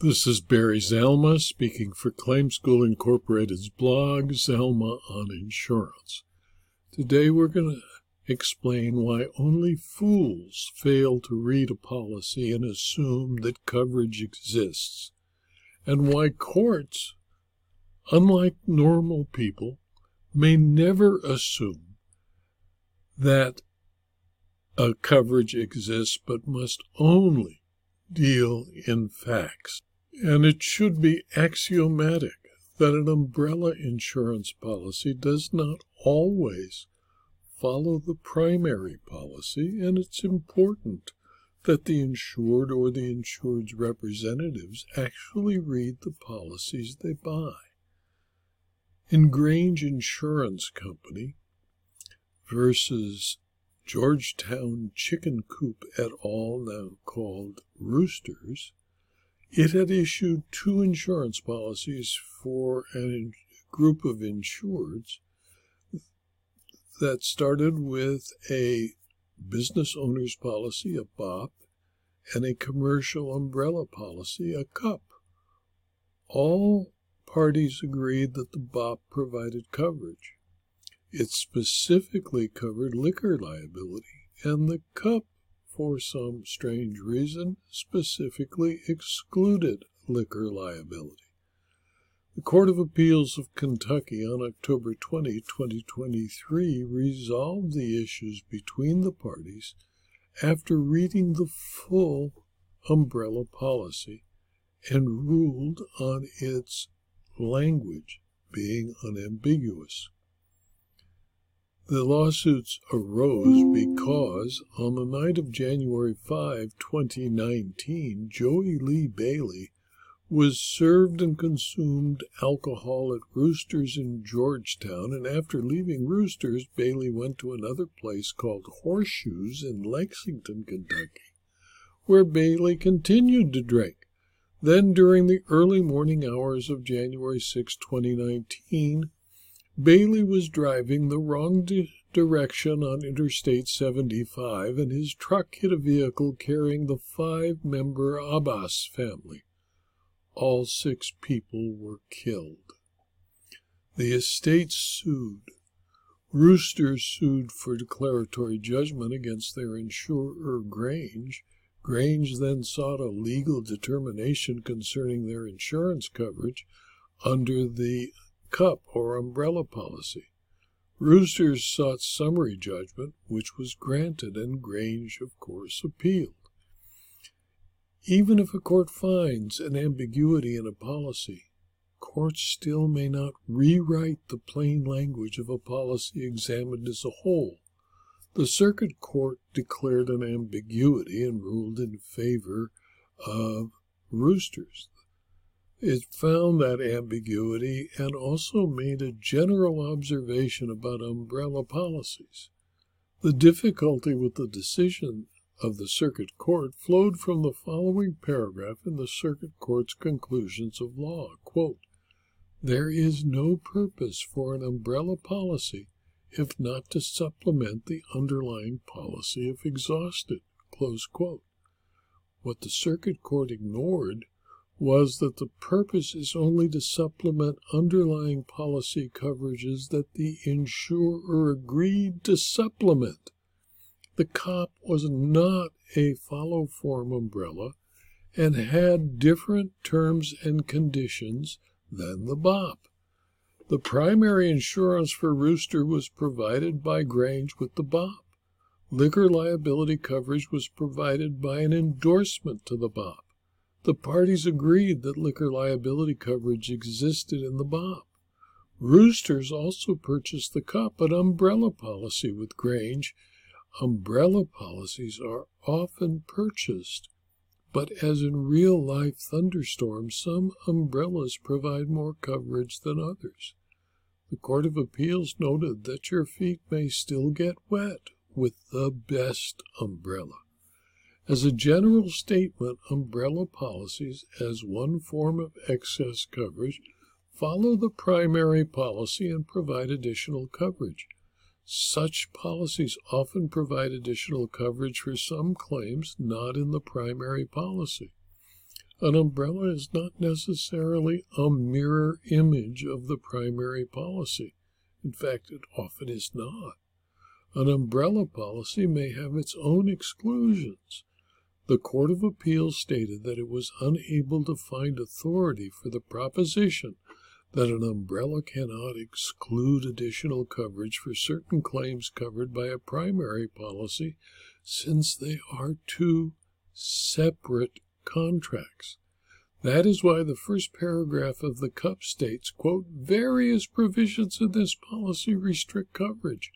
This is Barry Zalma speaking for Claim School Incorporated's blog, Zalma on Insurance. Today we're going to explain why only fools fail to read a policy and assume that coverage exists, and why courts, unlike normal people, may never assume that a coverage exists but must only deal in facts. And it should be axiomatic that an umbrella insurance policy does not always follow the primary policy, and it's important that the insured or the insured's representatives actually read the policies they buy. In Grange Insurance Company versus Georgetown Chicken Coop et al., now called Roosters, it had issued two insurance policies for a group of insureds that started with a business owner's policy, a BOP, and a commercial umbrella policy, a CUP. All parties agreed that the BOP provided coverage. It specifically covered liquor liability, and the CUP for some strange reason, specifically excluded liquor liability. The Court of Appeals of Kentucky on October 20, 2023, resolved the issues between the parties after reading the full umbrella policy and ruled on its language being unambiguous. The lawsuits arose because on the night of January 5, 2019, Joey Lee Bailey was served and consumed alcohol at Roosters in Georgetown, and after leaving Roosters, Bailey went to another place called Horseshoes in Lexington, Kentucky, where Bailey continued to drink. Then, during the early morning hours of January 6, 2019, Bailey was driving the wrong di- direction on Interstate 75 and his truck hit a vehicle carrying the five member Abbas family. All six people were killed. The estate sued. Roosters sued for declaratory judgment against their insurer Grange. Grange then sought a legal determination concerning their insurance coverage under the cup or umbrella policy. Roosters sought summary judgment, which was granted, and Grange, of course, appealed. Even if a court finds an ambiguity in a policy, courts still may not rewrite the plain language of a policy examined as a whole. The circuit court declared an ambiguity and ruled in favor of Roosters. It found that ambiguity and also made a general observation about umbrella policies. The difficulty with the decision of the Circuit Court flowed from the following paragraph in the Circuit Court's conclusions of law. Quote, there is no purpose for an umbrella policy if not to supplement the underlying policy if exhausted. What the Circuit Court ignored was that the purpose is only to supplement underlying policy coverages that the insurer agreed to supplement. The CUP was not a follow form umbrella and had different terms and conditions than the BOP. The primary insurance for Rooster was provided by Grange with the BOP. Liquor liability coverage was provided by an endorsement to the BOP. The parties agreed that liquor liability coverage existed in the BOP. Roosters also purchased the CUP, an umbrella policy with Grange. Umbrella policies are often purchased, but as in real life thunderstorms, some umbrellas provide more coverage than others. The Court of Appeals noted that your feet may still get wet with the best umbrella. As a general statement, umbrella policies, as one form of excess coverage, follow the primary policy and provide additional coverage. Such policies often provide additional coverage for some claims not in the primary policy. An umbrella is not necessarily a mirror image of the primary policy. In fact, it often is not. An umbrella policy may have its own exclusions. The Court of Appeals stated that it was unable to find authority for the proposition that an umbrella cannot exclude additional coverage for certain claims covered by a primary policy since they are two separate contracts. That is why the first paragraph of the CUP states, quote, various provisions of this policy restrict coverage.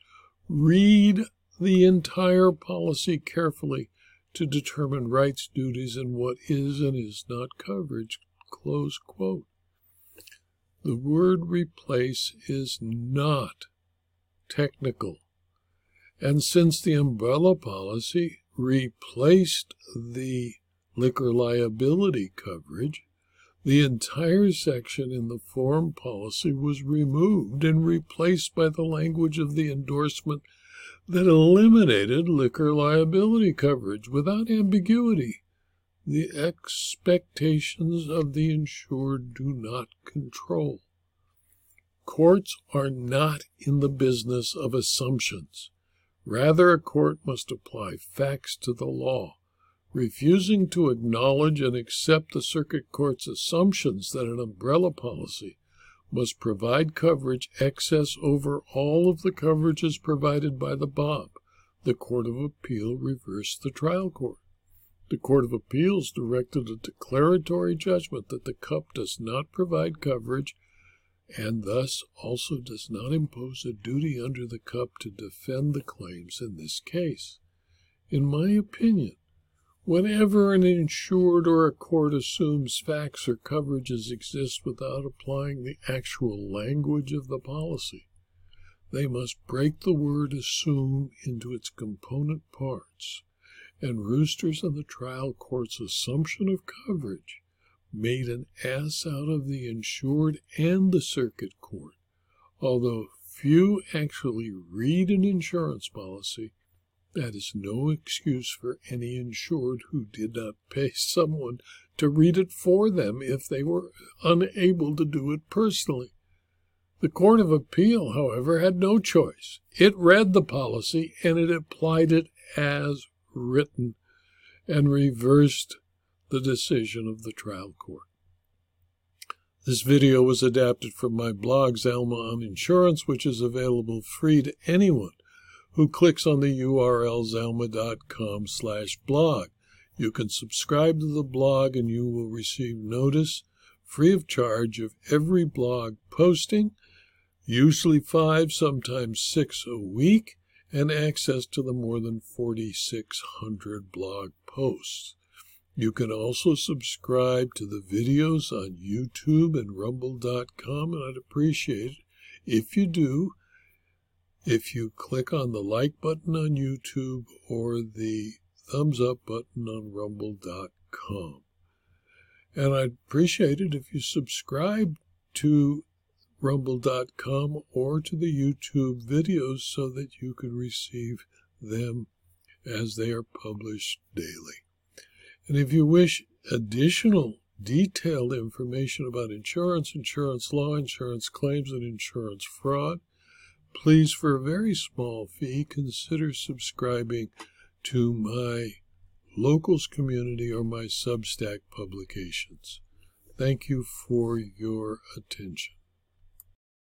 Read the entire policy carefully to determine rights, duties, and what is and is not coverage. Close quote. The word replace is not technical. And since the umbrella policy replaced the liquor liability coverage, the entire section in the form policy was removed and replaced by the language of the endorsement that eliminated liquor liability coverage without ambiguity. The expectations of the insured do not control. Courts are not in the business of assumptions. Rather, a court must apply facts to the law. Refusing to acknowledge and accept the circuit court's assumptions that an umbrella policy must provide coverage excess over all of the coverages provided by the BOP, the Court of Appeal reversed the trial court. The Court of Appeals directed a declaratory judgment that the CUP does not provide coverage and thus also does not impose a duty under the CUP to defend the claims in this case. In my opinion, Whenever an insured or a court assumes facts or coverages exist without applying the actual language of the policy, they must break the word assume into its component parts, and Roosters and the trial court's assumption of coverage made an ass out of the insured and the circuit court. Although few actually read an insurance policy, that is no excuse for any insured who did not pay someone to read it for them if they were unable to do it personally. The Court of Appeal, however, had no choice. It read the policy and it applied it as written and reversed the decision of the trial court. This video was adapted from my blog, Zalma on Insurance, which is available free to anyone who clicks on the URL zalma.com slash blog. You can subscribe to the blog and you will receive notice free of charge of every blog posting, usually five, sometimes six a week, and access to the more than 4,600 blog posts. You can also subscribe to the videos on YouTube and rumble.com, and I'd appreciate it if you do if you click on the like button on YouTube or the thumbs up button on rumble.com. And I'd appreciate it if you subscribe to rumble.com or to the YouTube videos so that you can receive them as they are published daily. And if you wish additional detailed information about insurance, insurance law, insurance claims, and insurance fraud, please, for a very small fee, consider subscribing to my locals community or my Substack publications. Thank you for your attention.